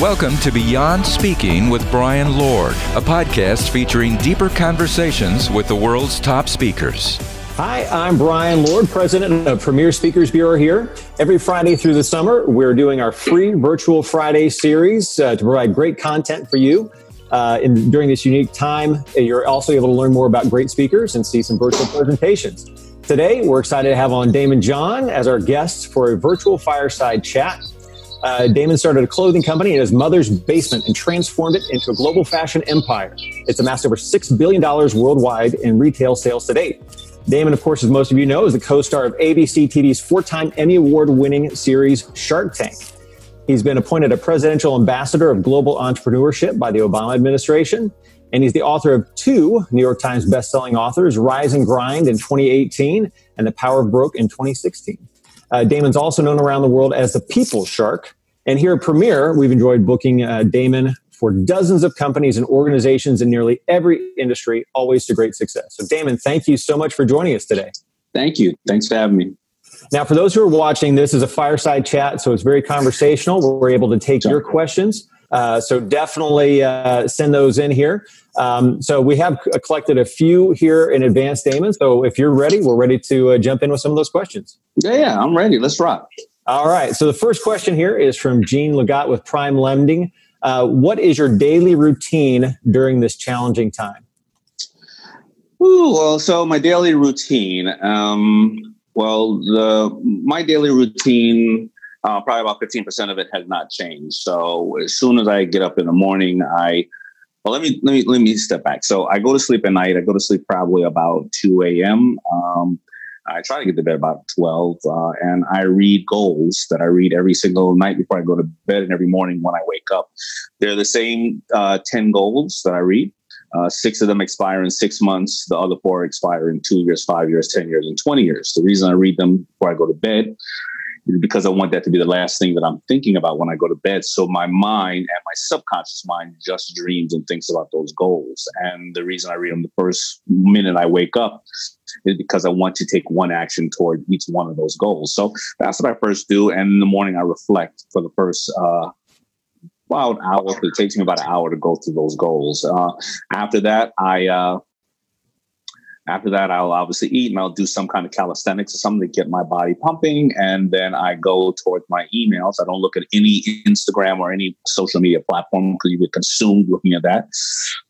Welcome to Beyond Speaking with Brian Lord, a podcast featuring deeper conversations with the world's top speakers. Hi, I'm Brian Lord, president of Premier Speakers Bureau here. Every Friday through the summer, we're doing our free virtual Friday series uh, to provide great content for you. Uh, in, during this unique time, you're also able to learn more about great speakers and see some virtual presentations. Today, we're excited to have on Daymond John as our guest for a virtual fireside chat. Uh, Daymond started a clothing company in his mother's basement and transformed it into a global fashion empire. It's amassed over $6 billion worldwide in retail sales to date. Daymond, of course, as most of you know, is the co star of ABC TV's four time Emmy Award winning series Shark Tank. He's been appointed a presidential ambassador of global entrepreneurship by the Obama administration. And he's the author of two New York Times bestselling authors, Rise and Grind in 2018 and The Power of Broke in 2016. Uh, Daymond's also known around the world as the People Shark. And here at Premier, we've enjoyed booking uh, Daymond for dozens of companies and organizations in nearly every industry, always to great success. So, Daymond, thank you so much for joining us today. Thank you. Thanks for having me. Now, for those who are watching, this is a fireside chat, so it's very conversational. We're able to take your questions. Uh, so definitely uh, send those in here. Um, so we have collected a few here in advance, Daymond. So if you're ready, we're ready to uh, jump in with some of those questions. Yeah, yeah, I'm ready. Let's rock. All right. So the first question here is from Jean Legat with Prime Lending. Uh, what is your daily routine during this challenging time? Ooh, well, so my daily routine. Um, well, the my daily routine uh, probably about 15% of it has not changed. So as soon as I get up in the morning, I well let me let me let me step back. So I go to sleep at night. I go to sleep probably about 2 a.m. Um, I try to get to bed about 12, uh, and I read goals that I read every single night before I go to bed and every morning when I wake up. They're the same uh, 10 goals that I read. Uh, six of them expire in six months. The other four expire in two years, five years, 10 years, and 20 years. The reason I read them before I go to bed because I want that to be the last thing that I'm thinking about when I go to bed. So my mind and my subconscious mind just dreams and thinks about those goals. And the reason I read them the first minute I wake up is because I want to take one action toward each one of those goals. So that's what I first do. And in the morning, I reflect for the first uh, about hour. It takes me about an hour to go through those goals. Uh, after that, I uh, after that, I'll obviously eat and I'll do some kind of calisthenics or something to get my body pumping. And then I go towards my emails. I don't look at any Instagram or any social media platform because you get consumed looking at that.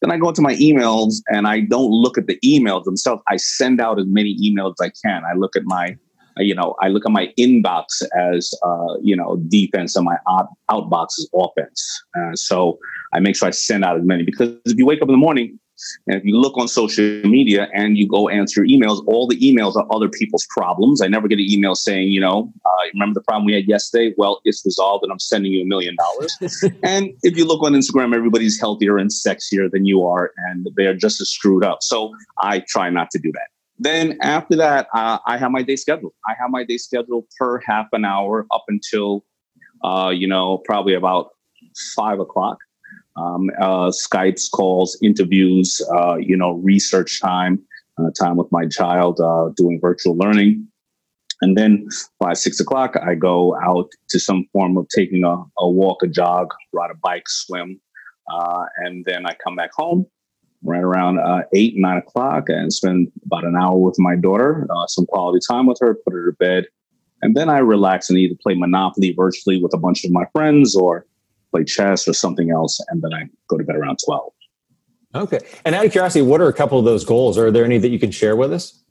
Then I go into my emails and I don't look at the emails themselves. I send out as many emails as I can. I look at my you know, I look at my inbox as, uh, you know, defense and my out, outbox as offense. Uh, so I make sure I send out as many because if you wake up in the morning, and if you look on social media and you go answer emails, all the emails are other people's problems. I never get an email saying, you know, uh, remember the problem we had yesterday? Well, it's resolved and I'm sending you a million dollars. And if you look on Instagram, everybody's healthier and sexier than you are, and they're just as screwed up. So I try not to do that. Then after that, uh, I have my day scheduled. I have my day scheduled per half an hour up until, uh, you know, probably about five o'clock um, uh, Skypes, calls, interviews, uh, you know, research time, uh, time with my child, uh, doing virtual learning. And then by six o'clock, I go out to some form of taking a, a walk, a jog, ride a bike, swim. Uh, and then I come back home right around uh, eight, nine o'clock and spend about an hour with my daughter, some quality time with her, put her to bed. And then I relax and either play Monopoly virtually with a bunch of my friends or play chess or something else, and then I go to bed around 12. Okay. And out of curiosity, what are a couple of those goals? Are there any that you can share with us?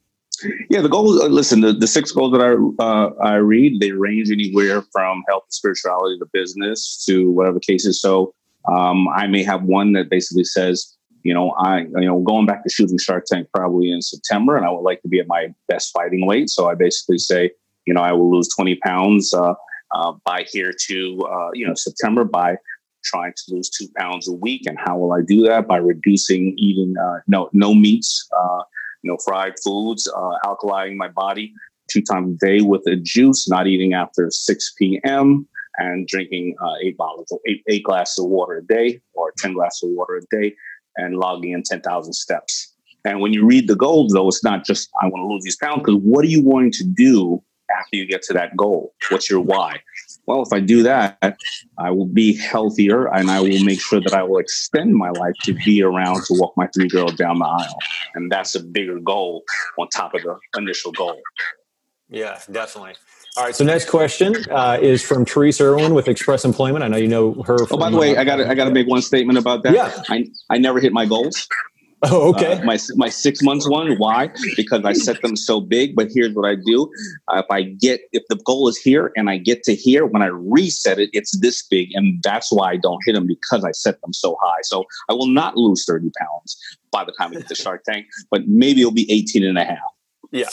Yeah, the goals. Uh, listen, the, the six goals that I uh, I read they range anywhere from health and spirituality to business to whatever cases. So um, I may have one that basically says, you know, I you know going back to shooting Shark Tank probably in September, and I would like to be at my best fighting weight. So I basically say, you know, I will lose twenty pounds. Uh, uh, by here to uh, you know September by trying to lose two pounds a week. And how will I do that? By reducing eating uh, no no meats, uh, no fried foods, uh, alkalizing my body two times a day with a juice, not eating after 6 p.m. And drinking uh, eight bottles, eight, eight glasses of water a day, or ten glasses of water a day, and logging in ten thousand steps. And when you read the goals, though, it's not just I want to lose these pounds. Because what are you going to do after you get to that goal? What's your why? well, if I do that, I will be healthier and I will make sure that I will extend my life to be around to walk my three girls down the aisle. And that's a bigger goal on top of the initial goal. Yeah, definitely. All right. So next question uh, is from Teresa Irwin with Express Employment. I know you know her. oh, by the way, I got I got to make one statement about that. Yeah. I I never hit my goals. Oh, okay. Uh, my my six months one. Why? Because I set them so big. But here's what I do: uh, if I get if the goal is here and I get to here, when I reset it, it's this big, and that's why I don't hit them because I set them so high. So I will not lose thirty pounds by the time I get to Shark Tank, but maybe it'll be 18 and a half. Yeah.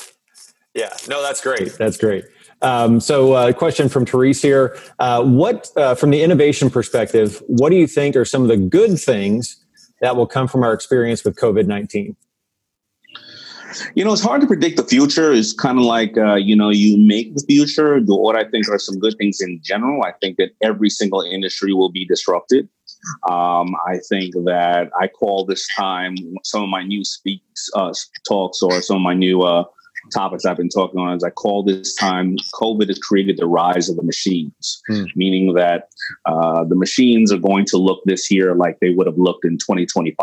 Yeah. No, that's great. That's great. Um, so, a uh, question from Therese here: uh, What, uh, from the innovation perspective, what do you think are some of the good things that will come from our experience with COVID 19? You know, it's hard to predict the future. It's kind of like, uh, you know, you make the future. What I think are some good things in general. I think that every single industry will be disrupted. Um, I think that I call this time some of my new speaks uh, talks or some of my new uh, topics I've been talking on is I call this time COVID has created the rise of the machines, mm. meaning that uh, the machines are going to look this year like they would have looked in 2025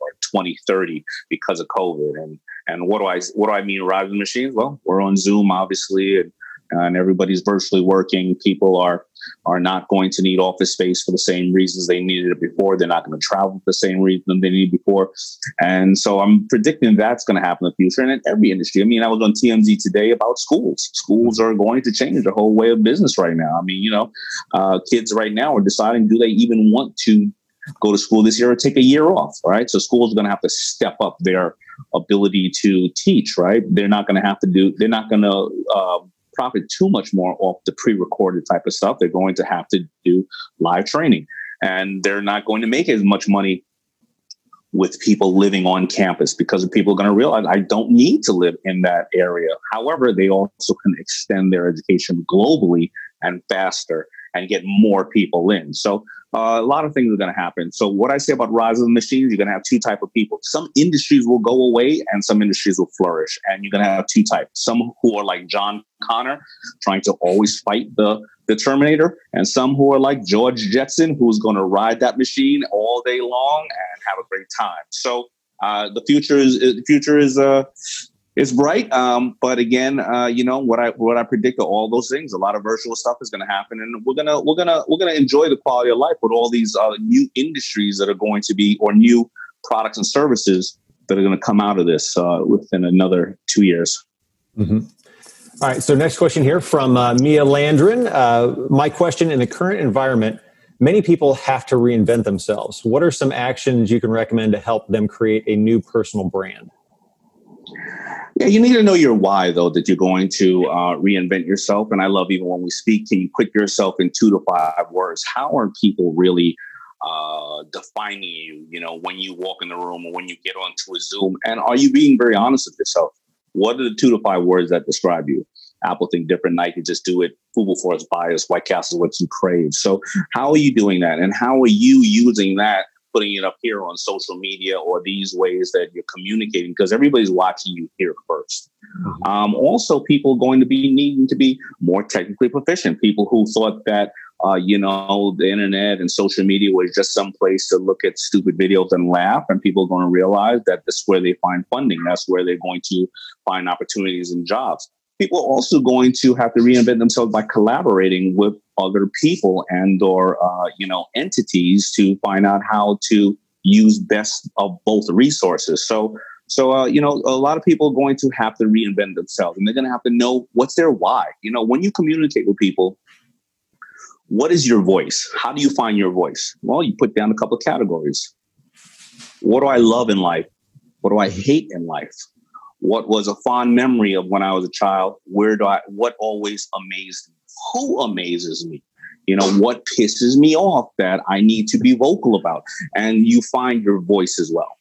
or 2030 because of COVID. And and what do I what do I mean rise of the machines? Well, we're on Zoom obviously, and, and everybody's virtually working. People are are not going to need office space for the same reasons they needed it before. They're not going to travel for the same reason they needed before. And so I'm predicting that's going to happen in the future and in every industry. I mean, I was on TMZ today about schools. Schools are going to change the whole way of business right now. I mean, you know, uh, kids right now are deciding do they even want to go to school this year or take a year off, right? So schools are going to have to step up their ability to teach, right? They're not going to have to do, they're not going to, uh, profit too much more off the pre-recorded type of stuff. They're going to have to do live training, and they're not going to make as much money with people living on campus because people are going to realize I don't need to live in that area. However, they also can extend their education globally and faster and get more people in. So uh, a lot of things are going to happen. So what I say about rise of the machines, you're going to have two type of people. Some industries will go away and some industries will flourish. And you're going to have two types. Some who are like John Connor, trying to always fight the, the Terminator, and some who are like George Jetson, who's going to ride that machine all day long and have a great time. So uh, the future is the future is uh, it's bright. Um, but again, uh, you know what I what I predict are all those things. A lot of virtual stuff is going to happen, and we're gonna we're gonna we're gonna enjoy the quality of life with all these uh, new industries that are going to be or new products and services that are going to come out of this uh, within another two years. Mm-hmm. All right. So next question here from uh, Mia Landrin. Uh, my question: In the current environment, many people have to reinvent themselves. What are some actions you can recommend to help them create a new personal brand? Yeah, you need to know your why, though, that you're going to uh, reinvent yourself. And I love even when we speak, can you put yourself in two to five words? How are people really uh, defining you, you know, when you walk in the room or when you get onto a Zoom? And are you being very honest with yourself? What are the two to five words that describe you? Apple think different, Nike just do it. Google Force bias, White Castle what you crave. So how are you doing that? And how are you using that putting it up here on social media or these ways that you're communicating because everybody's watching you here 1st mm-hmm. um, also, people going to be needing to be more technically proficient. People who thought that uh, you know, the internet and social media was just some place to look at stupid videos and laugh. And people are going to realize that this is where they find funding. That's where they're going to find opportunities and jobs people are also going to have to reinvent themselves by collaborating with other people and or uh, you know entities to find out how to use best of both resources. So so uh, you know a lot of people are going to have to reinvent themselves and they're going to have to know what's their why. You know when you communicate with people what is your voice? How do you find your voice? Well you put down a couple of categories. What do i love in life? What do i hate in life what was a fond memory of when I was a child? Where do I, what always amazed me? Who amazes me? You know, what pisses me off that I need to be vocal about? And you find your voice as well.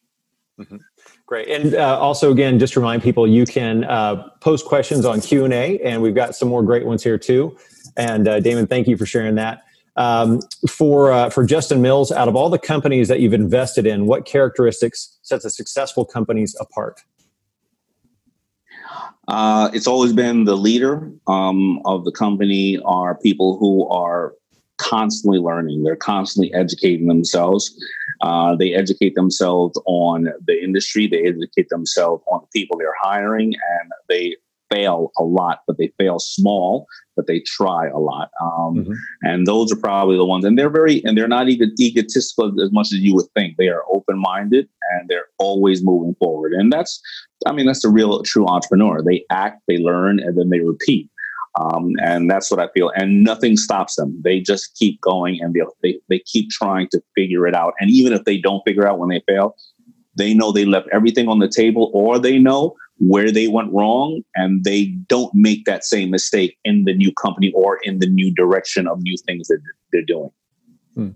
Mm-hmm. Great. And uh, also, again, just remind people you can uh, post questions on Q&A, and we've got some more great ones here too. And uh, Daymond, thank you for sharing that. Um, for uh, for Justin Mills, out of all the companies that you've invested in, what characteristics sets a successful companies apart? Uh, it's always been the leader um, of the company are people who are constantly learning. They're constantly educating themselves. Uh, they educate themselves on the industry. They educate themselves on the people they're hiring, and they fail a lot, but they fail small, but they try a lot. Um, mm-hmm. And those are probably the ones, and they're very, and they're not even egotistical as much as you would think. They are open minded and they're always moving forward. And that's, I mean, that's the real true entrepreneur. They act, they learn, and then they repeat. Um, and that's what I feel. And nothing stops them. They just keep going and they, they, they keep trying to figure it out. And even if they don't figure out when they fail, they know they left everything on the table or they know where they went wrong and they don't make that same mistake in the new company or in the new direction of new things that they're doing. Hmm.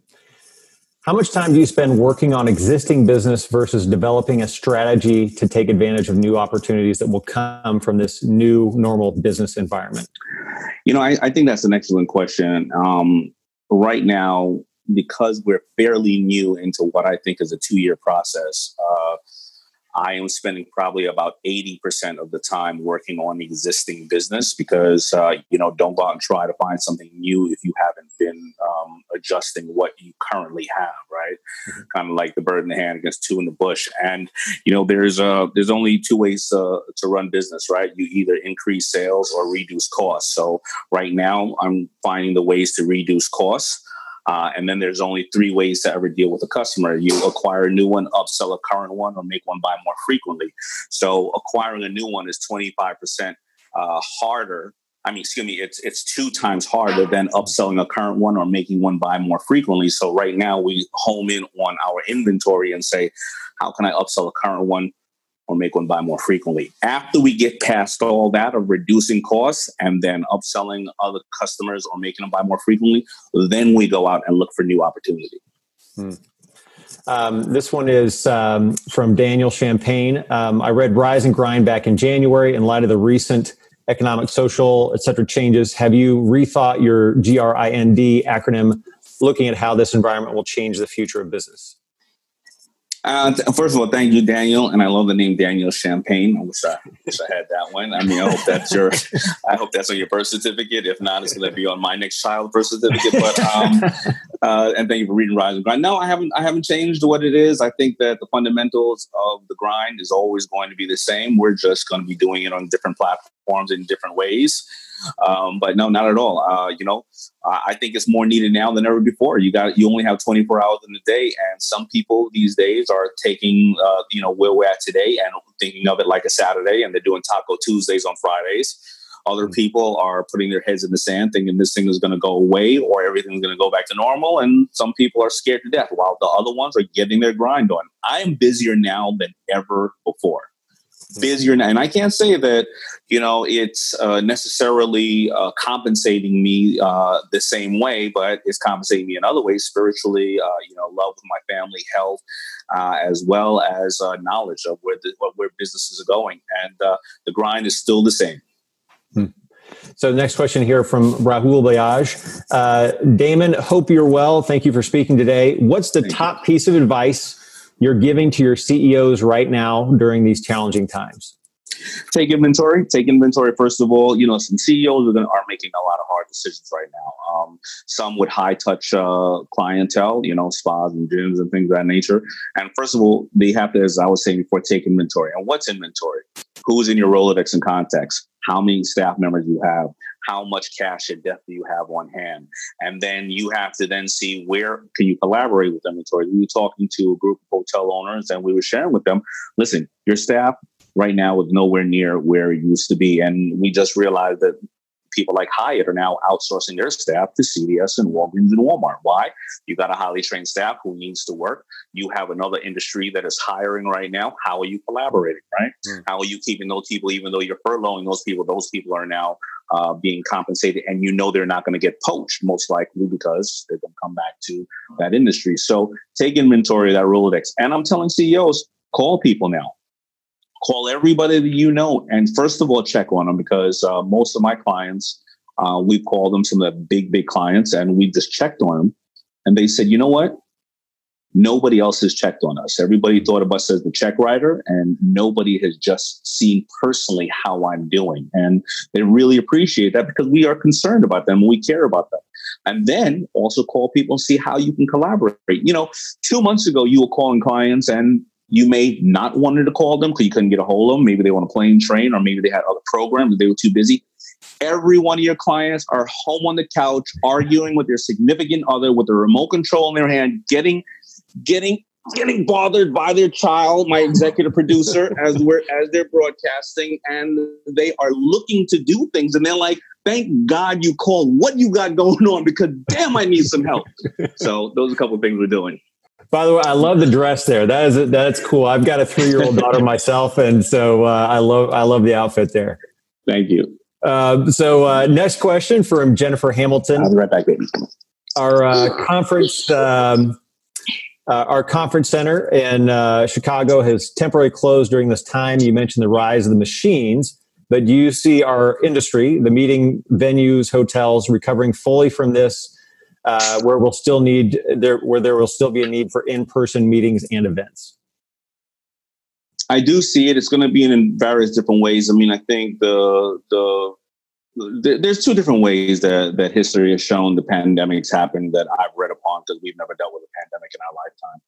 How much time do you spend working on existing business versus developing a strategy to take advantage of new opportunities that will come from this new normal business environment? You know, I, I think that's an excellent question. Um, right now, because we're fairly new into what I think is a two year process, uh, I am spending probably about 80% of the time working on existing business because, uh, you know, don't go out and try to find something new if you haven't been um, adjusting what you currently have, right? Mm-hmm. Kind of like the bird in the hand against two in the bush. And, you know, there's uh, there's only two ways uh, to run business, right? You either increase sales or reduce costs. So right now I'm finding the ways to reduce costs. Uh, and then there's only three ways to ever deal with a customer. You acquire a new one, upsell a current one, or make one buy more frequently. So acquiring a new one is 25% uh, harder. I mean, excuse me, it's it's two times harder than upselling a current one or making one buy more frequently. So right now we home in on our inventory and say, how can I upsell a current one or make one buy more frequently. After we get past all that of reducing costs and then upselling other customers or making them buy more frequently, then we go out and look for new opportunity. Hmm. Um, this one is um, from Daniel Champagne. Um, I read Rise and Grind back in January. In light of the recent economic, social, etc. changes, have you rethought your GRIND acronym, looking at how this environment will change the future of business? Uh, first of all, thank you, Daniel, and I love the name Daniel Champagne. I wish I wish I had that one. I mean, I hope that's your, I hope that's on your birth certificate. If not, it's going to be on my next child birth certificate. But um, uh, and thank you for reading Rise and Grind. No, I haven't, I haven't changed what it is. I think that the fundamentals of the grind is always going to be the same. We're just going to be doing it on different platforms in different ways. Um, but no, not at all. Uh, you know, I think it's more needed now than ever before. You got you only have 24 hours in the day, and some people these days are taking uh, you know where we're at today and thinking of it like a Saturday, and they're doing Taco Tuesdays on Fridays. Other mm-hmm. people are putting their heads in the sand, thinking this thing is going to go away or everything's going to go back to normal. And some people are scared to death, while the other ones are getting their grind on. I am busier now than ever before busier now. And I can't say that, you know, it's uh, necessarily uh, compensating me uh, the same way, but it's compensating me in other ways spiritually, uh, you know, love with my family, health, uh, as well as uh, knowledge of where, the, where businesses are going. And uh the grind is still the same. Hmm. So, the next question here from Rahul Bayaj. Uh, Daymond, hope you're well. Thank you for speaking today. What's the Thank top you. piece of advice you're giving to your CEOs right now during these challenging times? Take inventory. Take inventory. First of all, you know some CEOs are, gonna, are making a lot of hard decisions right now. Um, some with high touch uh, clientele, you know, spas and gyms and things of that nature. And first of all, they have to, as I was saying before, take inventory. And what's inventory? Who's in your Rolodex and contacts? How many staff members you have? How much cash and debt do you have on hand? And then you have to then see where can you collaborate with inventory we were talking to a group of hotel owners and we were sharing with them listen your staff right now is nowhere near where it used to be. And we just realized that people like Hyatt are now outsourcing their staff to CVS and Walgreens and Walmart. Why? You got a highly trained staff who needs to work. You have another industry that is hiring right now. How are you collaborating, right? Mm. How are you keeping those people, even though you're furloughing those people, those people are now uh, being compensated and you know they're not going to get poached most likely because they're going to come back to that industry. So take inventory of that Rolodex. And I'm telling CEOs, call people now call everybody that you know and first of all check on them because uh, most of my clients uh, we've called them some of the big big clients and we just checked on them and they said you know what Nobody else has checked on us. Everybody thought of us as the check writer, and nobody has just seen personally how I'm doing. And they really appreciate that because we are concerned about them. We care about them. And then also call people and see how you can collaborate. You know, two months ago, you were calling clients and you may not wanted to call them because you couldn't get a hold of them. Maybe they were on a plane, train, or maybe they had other programs. They were too busy. Every one of your clients are home on the couch, arguing with their significant other with the remote control in their hand, getting getting getting bothered by their child, my executive producer, as we're as they're broadcasting, and they are looking to do things, and they're like, "Thank God you called. What you got going on? Because damn, I need some help." so those are a couple of things we're doing. By the way, I love the dress there. That is that's cool. I've got a three year old daughter myself, and so uh, I love I love the outfit there. Thank you. Uh, so uh, next question from Jennifer Hamilton. I'll be right back, baby. Our uh, conference. Um, uh, our conference center in uh, Chicago has temporarily closed during this time. You mentioned the rise of the machines, but do you see our industry, the meeting venues, hotels, recovering fully from this, uh, where we'll still need there, where there will still be a need for in-person meetings and events? I do see it. It's going to be in various different ways. I mean, I think the the there's two different ways that, that history has shown the pandemics happen that I've read upon because we've never dealt with a pandemic in our lifetime.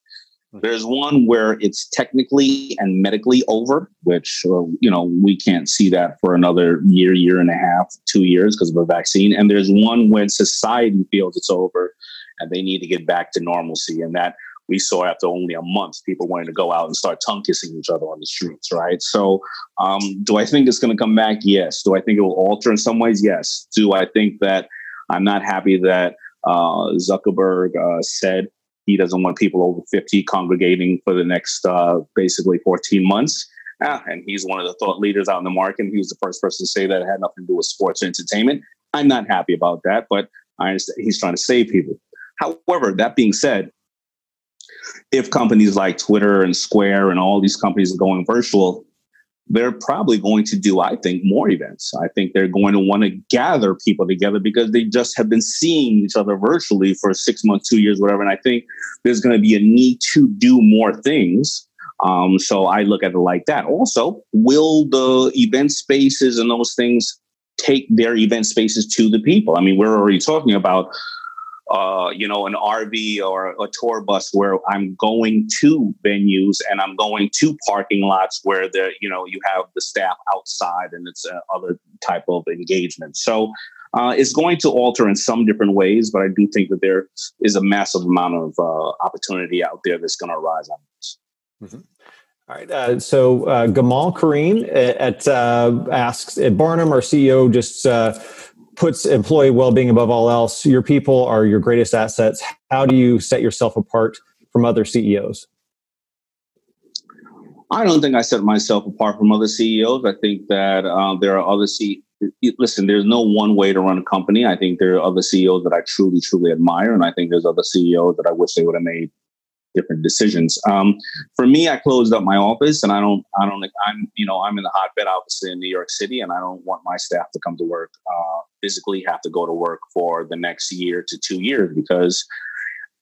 There's one where it's technically and medically over, which uh, you know we can't see that for another year, year and a half, two years because of a vaccine. And there's one when society feels it's over, and they need to get back to normalcy, and that we saw after only a month people wanting to go out and start tongue kissing each other on the streets, right? So, um, do I think it's going to come back? Yes. Do I think it will alter in some ways? Yes. Do I think that I'm not happy that uh, Zuckerberg uh, said he doesn't want people over 50 congregating for the next uh, basically 14 months? Ah, and he's one of the thought leaders out in the market. He was the first person to say that it had nothing to do with sports or entertainment. I'm not happy about that, but I understand he's trying to save people. However, that being said, if companies like Twitter and Square and all these companies are going virtual, they're probably going to do, I think, more events. I think they're going to want to gather people together because they just have been seeing each other virtually for six months, two years, whatever. And I think there's going to be a need to do more things. Um, so I look at it like that. Also, will the event spaces and those things take their event spaces to the people? I mean, we're already talking about uh, you know, an RV or a tour bus where I'm going to venues and I'm going to parking lots where there, you know, you have the staff outside and it's uh, other type of engagement. So uh, it's going to alter in some different ways, but I do think that there is a massive amount of uh, opportunity out there that's going to arise on this. Mm-hmm. All right. Uh, so uh, Gamal Kareem at, uh, asks at Barnum, our CEO, just uh, puts employee well-being above all else your people are your greatest assets. How do you set yourself apart from other ceos i don't think i set myself apart from other ceos i think that uh, there are other CEOs. listen there's no one way to run a company. I think there are other ceos that i truly truly admire and i think there's other ceos that i wish they would have made different decisions. Um, for me, I closed up my office, and I don't, I don't, I'm, you know, I'm in the hotbed, obviously in New York City, and I don't want my staff to come to work uh, physically have to go to work for the next year to two years because.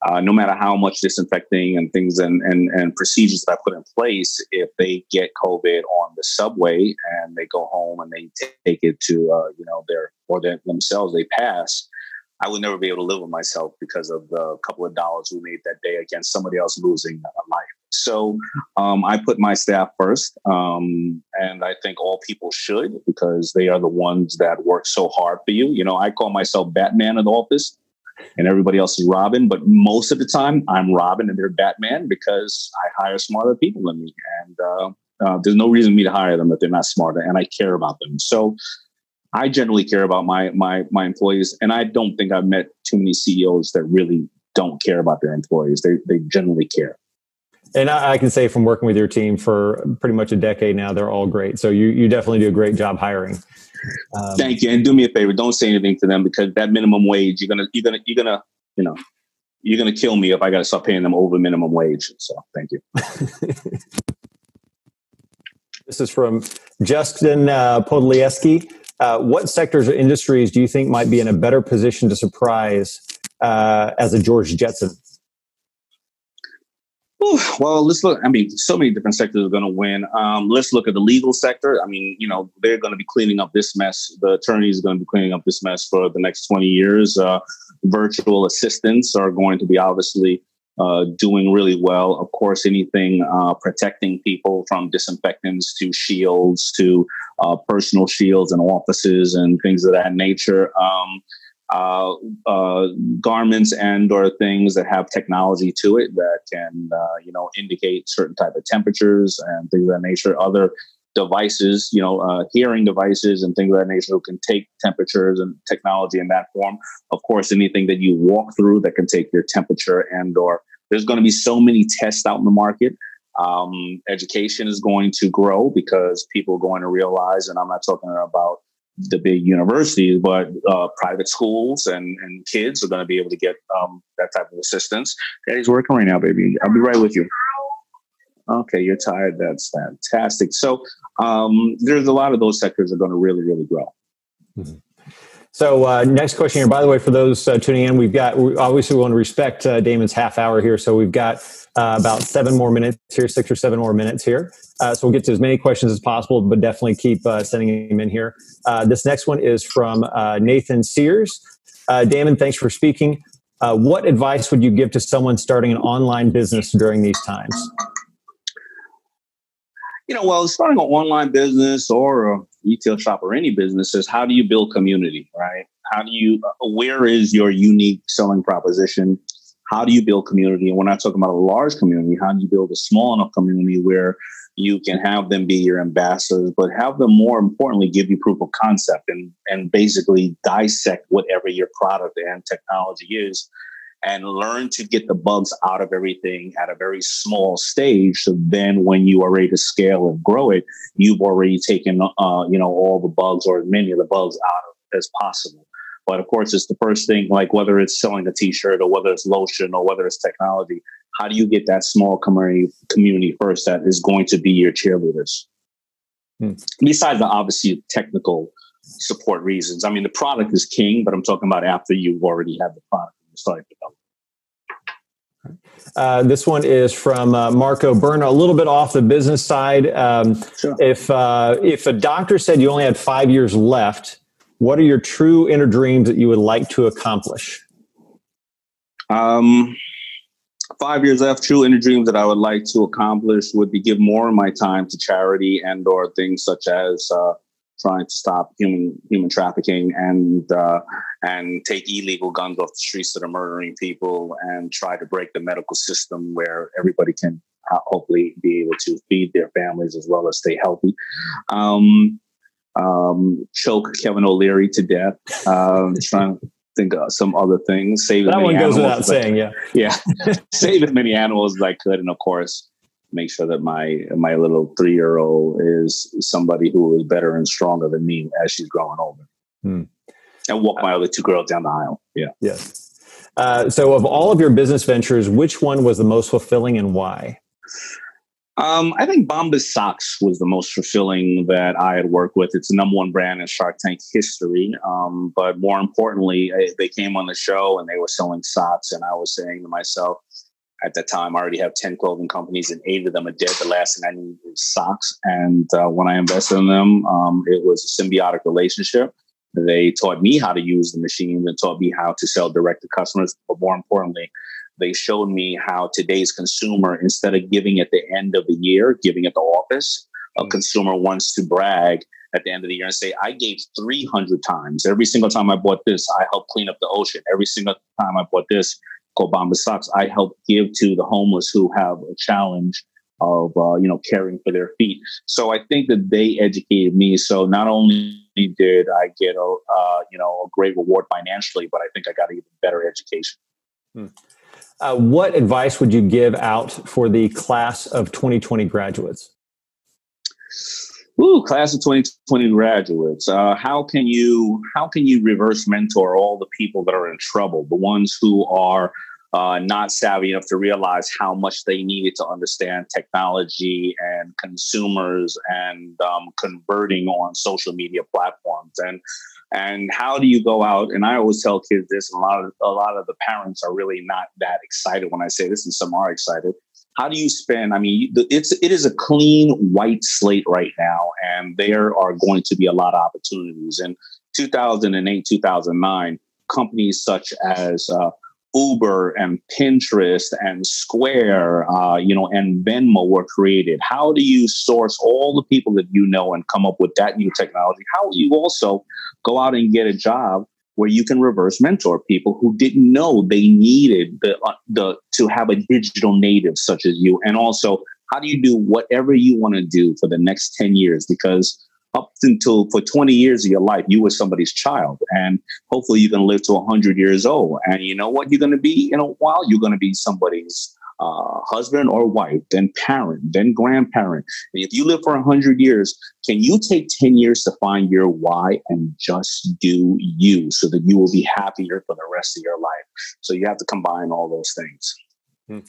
Uh, no matter how much disinfecting and things and, and, and procedures that I put in place, if they get COVID on the subway and they go home and they take it to uh, you know their or their, themselves, they pass I would never be able to live with myself because of the couple of dollars we made that day against somebody else losing a life. So um, I put my staff first, um, and I think all people should because they are the ones that work so hard for you. You know, I call myself Batman in the office, and everybody else is Robin, but most of the time I'm Robin and they're Batman because I hire smarter people than me, and uh, uh, there's no reason for me to hire them if they're not smarter, and I care about them. So I generally care about my my my employees, and I don't think I've met too many CEOs that really don't care about their employees. They they generally care. And I, I, can say from working with your team for pretty much a decade now, they're all great. So you you definitely do a great job hiring. Um, Thank you, and do me a favor, don't say anything to them because that minimum wage you're gonna you're gonna you're gonna you know you're gonna kill me if I got to start paying them over minimum wage. So thank you. this is from Justin uh, Podlieski. Uh, what sectors or industries do you think might be in a better position to surprise uh, as a George Jetson? Ooh, well, let's look. I mean, so many different sectors are going to win. Um, let's look at the legal sector. I mean, you know, they're going to be cleaning up this mess. The attorneys are going to be cleaning up this mess for the next 20 years. Uh, virtual assistants are going to be obviously uh, doing really well. Of course, anything uh, protecting people from disinfectants to shields to uh, personal shields and offices and things of that nature. Um, uh, uh, garments and or things that have technology to it that can uh, you know indicate certain type of temperatures and things of that nature other devices you know uh, hearing devices and things of that nature who can take temperatures and technology in that form of course anything that you walk through that can take your temperature and or there's going to be so many tests out in the market um, education is going to grow because people are going to realize and i'm not talking about the big universities, but uh, private schools and, and kids are going to be able to get um, that type of assistance. Daddy's working right now, baby. I'll be right with you. Okay, you're tired. That's fantastic. So um, there's a lot of those sectors are going to really, really grow. Mm-hmm. So uh, next question here. By the way, for those uh, tuning in, we've got we obviously we want to respect uh, Daymond's half hour here, so we've got uh, about seven more minutes here, six or seven more minutes here. Uh, so we'll get to as many questions as possible, but definitely keep uh, sending them in here. this next one is from Nathan Sears. Daymond, thanks for speaking. what advice would you give to someone starting an online business during these times? You know, well, starting an online business or a retail shop or any business is how do you build community, right? How do you, uh, where is your unique selling proposition? How do you build community? And we're not talking about a large community. How do you build a small enough community where you can have them be your ambassadors, but have them more importantly give you proof of concept and, and basically dissect whatever your product and technology is and learn to get the bugs out of everything at a very small stage. So then when you are ready to scale and grow it, you've already taken, uh, you know, all the bugs or as many of the bugs out of as possible. But of course, it's the first thing, like whether it's selling a t-shirt or whether it's lotion or whether it's technology, how do you get that small community, community first that is going to be your cheerleaders? Hmm. Besides the obviously technical support reasons. I mean, the product is king, but I'm talking about after you've already had the product starting Uh, this one is from uh, Marco Berna, a little bit off the business side. Um, sure. If uh, if a doctor said you only had five years left, what are your true inner dreams that you would like to accomplish? Um, five years left. True inner dreams that I would like to accomplish would be give more of my time to charity and or things such as uh, trying to stop human human trafficking and uh, and take illegal guns off the streets that are murdering people and try to break the medical system where everybody can uh, hopefully be able to feed their families as well as stay healthy. Um, um, choke Kevin O'Leary to death. Um, trying to think of some other things. Save that one goes without saying. Yeah, yeah. save as many animals as I could, and of course make sure that my my little three year old is somebody who is better and stronger than me as she's growing older. Hmm. And walk my other two girls down the aisle. Yeah. Yes. Uh, so, of all of your business ventures, which one was the most fulfilling and why? Um, I think Bombas Socks was the most fulfilling that I had worked with. It's the number one brand in Shark Tank history. Um, but more importantly, I, they came on the show and they were selling socks, and I was saying to myself, at that time, I already have 10 clothing companies and eight of them are dead. The last thing I need is socks. And uh, when I invested in them, um, it was a symbiotic relationship. They taught me how to use the machines and taught me how to sell direct to customers. But more importantly, they showed me how today's consumer, instead of giving at the end of the year, giving at the office, a mm-hmm. consumer wants to brag at the end of the year and say, I gave 300 times. Every single time I bought this, I helped clean up the ocean. Every single time I bought this, Bombas socks, I help give to the homeless who have a challenge of uh, you know caring for their feet. So I think that they educated me. So not only did I get a uh, you know a great reward financially, but I think I got an even better education. Hmm. Uh, what advice would you give out for the class of 2020 graduates? Ooh, class of 2020 graduates. Uh, how can you how can you reverse mentor all the people that are in trouble, the ones who are uh, not savvy enough to realize how much they needed to understand technology and consumers and um, converting on social media platforms and and how do you go out and i always tell kids this and a lot of a lot of the parents are really not that excited when i say this and some are excited how do you spend? I mean, it's it is a clean white slate right now, and there are going to be a lot of opportunities. In 2008, 2009, companies such as uh, Uber and Pinterest and Square, uh, you know, and Venmo were created. How do you source all the people that you know and come up with that new technology? How will you also go out and get a job where you can reverse mentor people who didn't know they needed the, uh, the to have a digital native such as you, and also how do you do whatever you want to do for the next 10 years because up until for 20 years of your life, you were somebody's child. And hopefully you can live to 100 years old. And you know what you're going to be in a while? You're going to be somebody's uh, husband or wife, then parent, then grandparent. And if you live for 100 years, can you take 10 years to find your why and just do you so that you will be happier for the rest of your life? So you have to combine all those things. Hmm.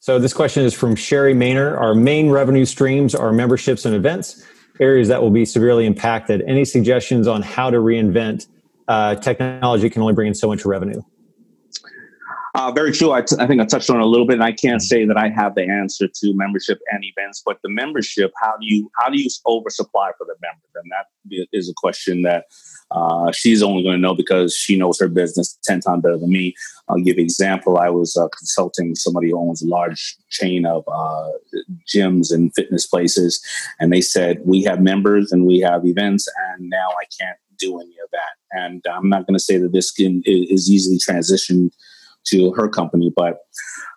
So this question is from Sherry Maynor. Our main revenue streams are memberships and events areas that will be severely impacted. Any suggestions on how to reinvent uh, technology can only bring in so much revenue? Uh, very true. I, t- I think I touched on a little bit, and I can't say that I have the answer to membership and events. But the membership, how do you how do you oversupply for the members? And that is a question that uh, she's only going to know because she knows her business 10 times better than me. I'll give example. I was uh, consulting somebody who owns a large chain of uh, gyms and fitness places, and they said, We have members and we have events, and now I can't do any of that. And I'm not going to say that this can, is easily transitioned to her company, but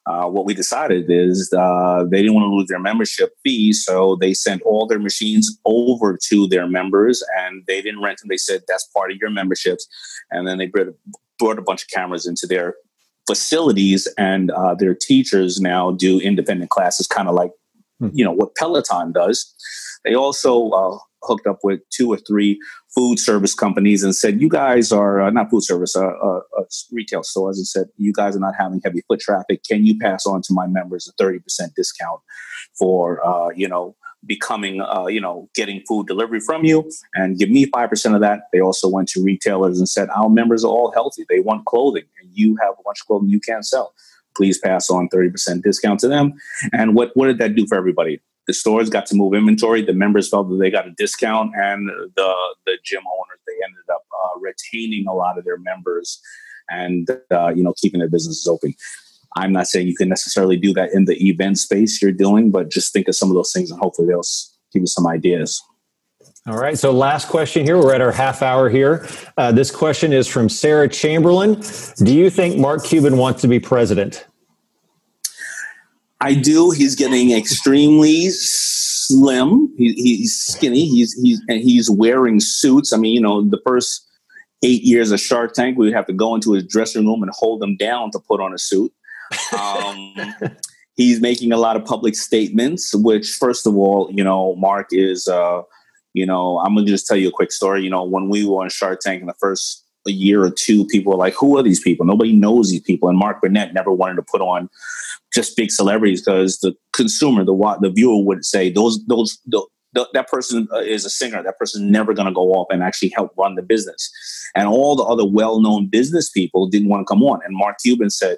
uh, what we decided is uh, they didn't want to lose their membership fee, so they sent all their machines over to their members, and they didn't rent them. They said that's part of your memberships, and then they brought, a bunch of cameras into their facilities, and uh, their teachers now do independent classes, kind of like hmm. you know what Peloton does. They also uh, hooked up with two or three food service companies and said, "You guys are uh, not food service, uh, uh, uh, retail stores," and said, "You guys are not having heavy foot traffic. Can you pass on to my members a thirty percent discount for uh, you know becoming uh, you know getting food delivery from you and give me five percent of that?" They also went to retailers and said, "Our members are all healthy. They want clothing, and you have a bunch of clothing you can't sell." Please pass on 30% discount to them. And what, what did that do for everybody? The stores got to move inventory. The members felt that they got a discount, and the the gym owners they ended up uh, retaining a lot of their members, and uh, you know keeping their businesses open. I'm not saying you can necessarily do that in the event space you're doing, but just think of some of those things, and hopefully they'll give you some ideas. All right. So, last question here. We're at our half hour here. Uh, this question is from Sarah Chamberlain. Do you think Mark Cuban wants to be president? I do. He's getting extremely slim. He, he's skinny. He's he's and he's wearing suits. I mean, you know, the first eight years of Shark Tank, we would have to go into his dressing room and hold him down to put on a suit. Um, he's making a lot of public statements. Which, first of all, you know, Mark is. Uh, you know, I'm gonna just tell you a quick story. You know, when we were on Shark Tank in the first a year or two, people were like, "Who are these people?" Nobody knows these people, and Mark Burnett never wanted to put on just big celebrities because the consumer, the the viewer would say those those the, the, that person uh, is a singer. That person never going to go off and actually help run the business. And all the other well-known business people didn't want to come on. And Mark Cuban said,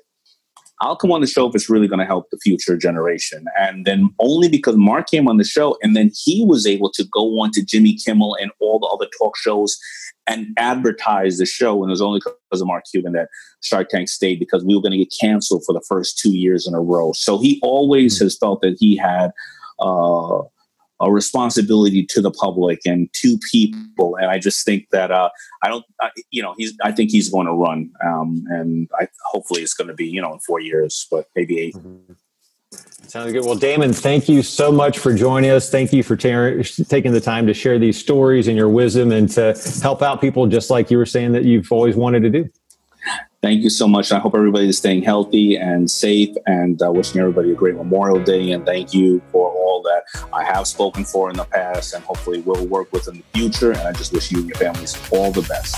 "I'll come on the show if it's really going to help the future generation." And then only because Mark came on the show, and then he was able to go on to Jimmy Kimmel and all the other talk shows and advertise the show. And it was only because of Mark Cuban that Shark Tank stayed because we were going to get canceled for the first two years in a row. So he always mm-hmm. has felt that he had uh, a responsibility to the public and to people. And I just think that uh, I don't, I, you know, he's. I think he's going to run, um, and I, hopefully it's going to be, you know, in four years, but maybe 8 mm-hmm. Sounds good. Well, Daymond, thank you so much for joining us. Thank you for taking the time to share these stories and your wisdom and to help out people just like you were saying that you've always wanted to do. Thank you so much. I hope everybody is staying healthy and safe and uh, wishing everybody a great Memorial Day. And thank you for all that I have spoken for in the past and hopefully will work with in the future. And I just wish you and your families all the best.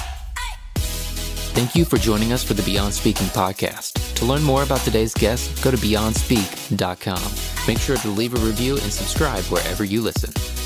Thank you for joining us for the Beyond Speaking podcast. To learn more about today's guest, go to beyondspeak.com. Make sure to leave a review and subscribe wherever you listen.